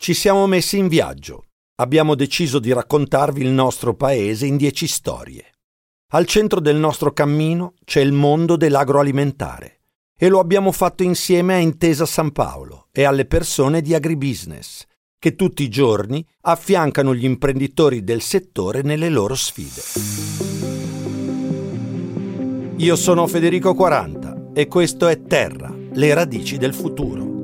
Ci siamo messi in viaggio. Abbiamo deciso di raccontarvi il nostro paese in dieci storie. Al centro del nostro cammino c'è il mondo dell'agroalimentare e lo abbiamo fatto insieme a Intesa San Paolo e alle persone di agribusiness, che tutti i giorni affiancano gli imprenditori del settore nelle loro sfide. Io sono Federico 40 e questo è Terra, le radici del futuro.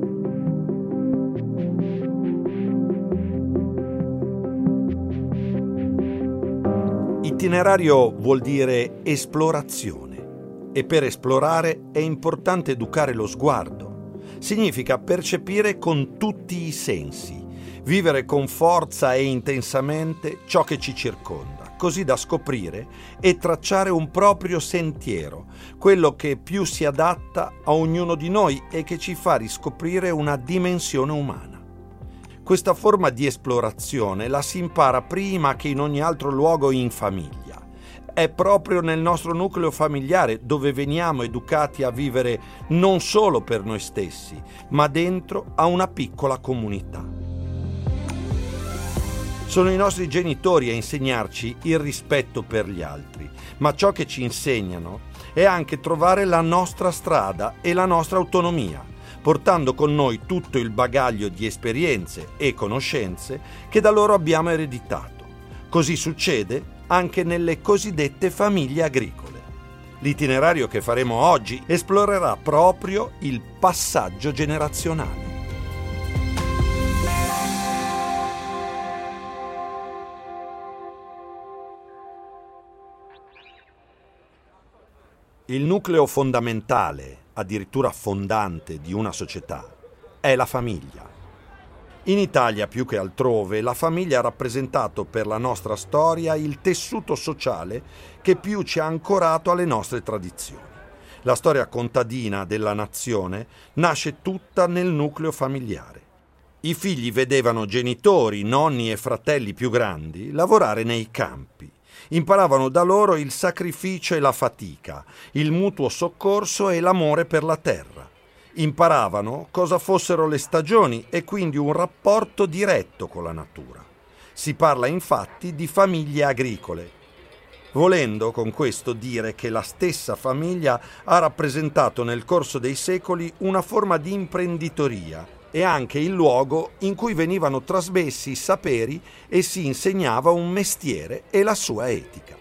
Itinerario vuol dire esplorazione e per esplorare è importante educare lo sguardo. Significa percepire con tutti i sensi, vivere con forza e intensamente ciò che ci circonda, così da scoprire e tracciare un proprio sentiero, quello che più si adatta a ognuno di noi e che ci fa riscoprire una dimensione umana. Questa forma di esplorazione la si impara prima che in ogni altro luogo in famiglia. È proprio nel nostro nucleo familiare dove veniamo educati a vivere non solo per noi stessi, ma dentro a una piccola comunità. Sono i nostri genitori a insegnarci il rispetto per gli altri, ma ciò che ci insegnano è anche trovare la nostra strada e la nostra autonomia portando con noi tutto il bagaglio di esperienze e conoscenze che da loro abbiamo ereditato. Così succede anche nelle cosiddette famiglie agricole. L'itinerario che faremo oggi esplorerà proprio il passaggio generazionale. Il nucleo fondamentale addirittura fondante di una società, è la famiglia. In Italia più che altrove la famiglia ha rappresentato per la nostra storia il tessuto sociale che più ci ha ancorato alle nostre tradizioni. La storia contadina della nazione nasce tutta nel nucleo familiare. I figli vedevano genitori, nonni e fratelli più grandi lavorare nei campi Imparavano da loro il sacrificio e la fatica, il mutuo soccorso e l'amore per la terra. Imparavano cosa fossero le stagioni e quindi un rapporto diretto con la natura. Si parla infatti di famiglie agricole, volendo con questo dire che la stessa famiglia ha rappresentato nel corso dei secoli una forma di imprenditoria e anche il luogo in cui venivano trasmessi i saperi e si insegnava un mestiere e la sua etica.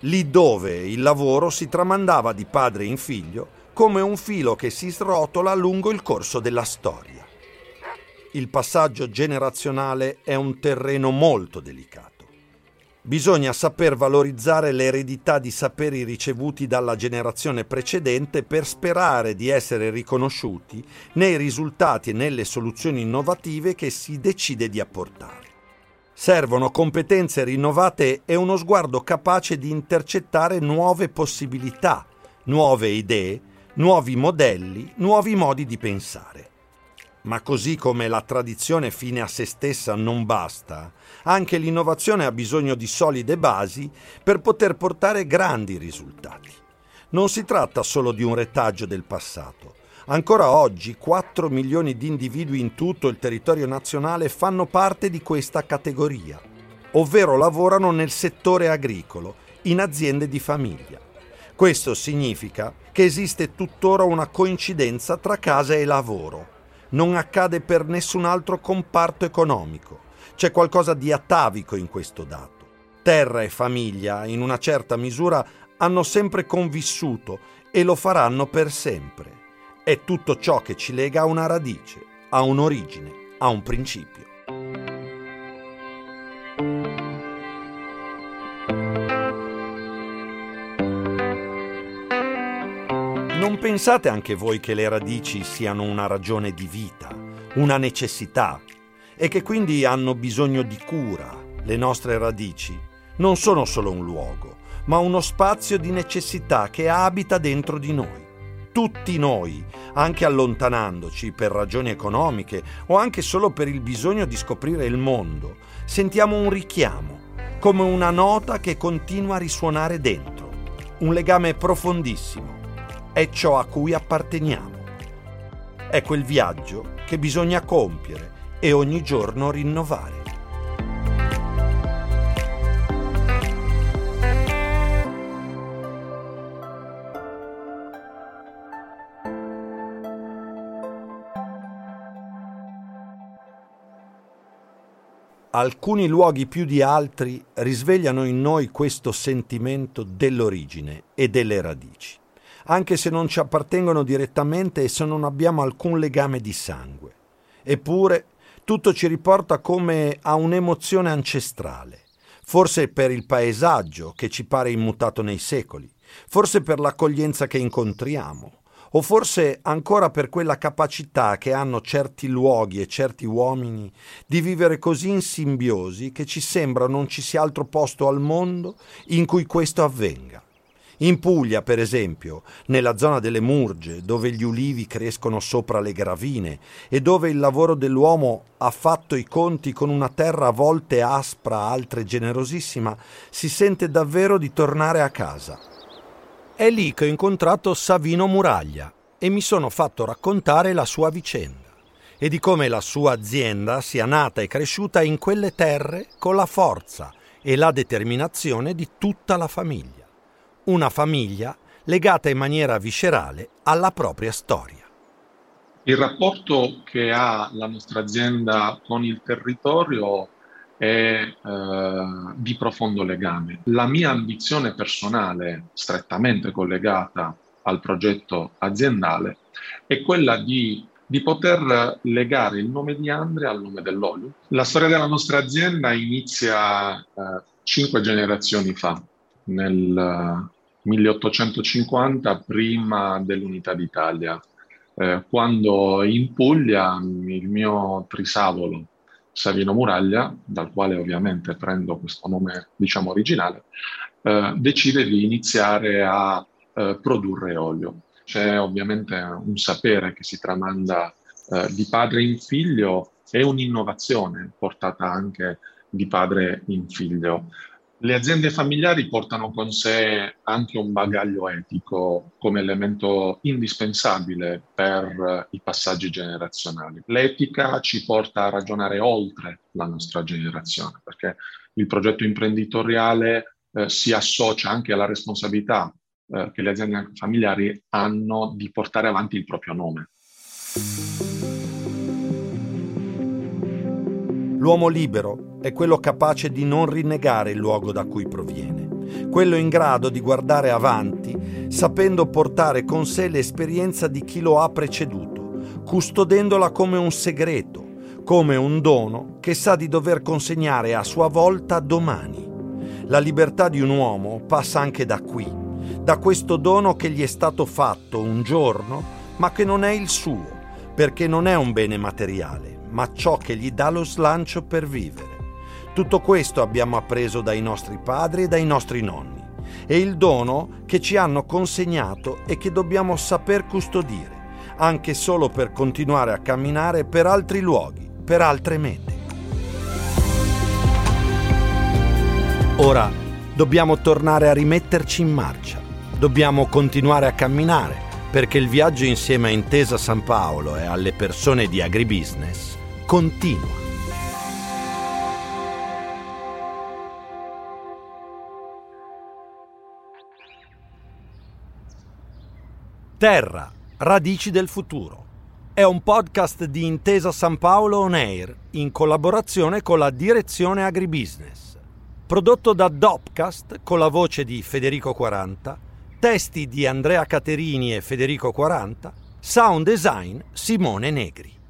Lì dove il lavoro si tramandava di padre in figlio come un filo che si srotola lungo il corso della storia. Il passaggio generazionale è un terreno molto delicato. Bisogna saper valorizzare l'eredità di saperi ricevuti dalla generazione precedente per sperare di essere riconosciuti nei risultati e nelle soluzioni innovative che si decide di apportare. Servono competenze rinnovate e uno sguardo capace di intercettare nuove possibilità, nuove idee, nuovi modelli, nuovi modi di pensare. Ma così come la tradizione fine a se stessa non basta, anche l'innovazione ha bisogno di solide basi per poter portare grandi risultati. Non si tratta solo di un retaggio del passato. Ancora oggi 4 milioni di individui in tutto il territorio nazionale fanno parte di questa categoria, ovvero lavorano nel settore agricolo, in aziende di famiglia. Questo significa che esiste tuttora una coincidenza tra casa e lavoro non accade per nessun altro comparto economico. C'è qualcosa di atavico in questo dato. Terra e famiglia, in una certa misura, hanno sempre convissuto e lo faranno per sempre. È tutto ciò che ci lega a una radice, a un'origine, a un principio. Non pensate anche voi che le radici siano una ragione di vita, una necessità, e che quindi hanno bisogno di cura. Le nostre radici non sono solo un luogo, ma uno spazio di necessità che abita dentro di noi. Tutti noi, anche allontanandoci per ragioni economiche o anche solo per il bisogno di scoprire il mondo, sentiamo un richiamo, come una nota che continua a risuonare dentro, un legame profondissimo è ciò a cui apparteniamo. È quel viaggio che bisogna compiere e ogni giorno rinnovare. Alcuni luoghi più di altri risvegliano in noi questo sentimento dell'origine e delle radici, anche se non ci appartengono direttamente e se non abbiamo alcun legame di sangue. Eppure tutto ci riporta come a un'emozione ancestrale, forse per il paesaggio che ci pare immutato nei secoli, forse per l'accoglienza che incontriamo, o forse ancora per quella capacità che hanno certi luoghi e certi uomini di vivere così in simbiosi che ci sembra non ci sia altro posto al mondo in cui questo avvenga. In Puglia, per esempio, nella zona delle Murge, dove gli ulivi crescono sopra le gravine e dove il lavoro dell'uomo ha fatto i conti con una terra a volte aspra, altre generosissima, si sente davvero di tornare a casa. È lì che ho incontrato Savino Muraglia e mi sono fatto raccontare la sua vicenda e di come la sua azienda sia nata e cresciuta in quelle terre con la forza e la determinazione di tutta la famiglia. Una famiglia legata in maniera viscerale alla propria storia. Il rapporto che ha la nostra azienda con il territorio è eh, di profondo legame. La mia ambizione personale, strettamente collegata al progetto aziendale, è quella di, di poter legare il nome di Andrea al nome dell'olio. La storia della nostra azienda inizia eh, cinque generazioni fa, nel 1850, prima dell'unità d'Italia, eh, quando in Puglia il mio trisavolo Savino Muraglia, dal quale ovviamente prendo questo nome diciamo originale, eh, decide di iniziare a eh, produrre olio. C'è ovviamente un sapere che si tramanda eh, di padre in figlio e un'innovazione portata anche di padre in figlio. Le aziende familiari portano con sé anche un bagaglio etico come elemento indispensabile per i passaggi generazionali. L'etica ci porta a ragionare oltre la nostra generazione, perché il progetto imprenditoriale eh, si associa anche alla responsabilità eh, che le aziende familiari hanno di portare avanti il proprio nome. L'uomo libero è quello capace di non rinnegare il luogo da cui proviene, quello in grado di guardare avanti, sapendo portare con sé l'esperienza di chi lo ha preceduto, custodendola come un segreto, come un dono che sa di dover consegnare a sua volta domani. La libertà di un uomo passa anche da qui, da questo dono che gli è stato fatto un giorno, ma che non è il suo, perché non è un bene materiale ma ciò che gli dà lo slancio per vivere. Tutto questo abbiamo appreso dai nostri padri e dai nostri nonni. È il dono che ci hanno consegnato e che dobbiamo saper custodire, anche solo per continuare a camminare per altri luoghi, per altre mete. Ora dobbiamo tornare a rimetterci in marcia, dobbiamo continuare a camminare perché il viaggio insieme a Intesa San Paolo e alle persone di agribusiness continua. Terra, radici del futuro. È un podcast di Intesa San Paolo On Air in collaborazione con la Direzione Agribusiness. Prodotto da Dopcast con la voce di Federico 40, testi di Andrea Caterini e Federico 40, sound design Simone Negri.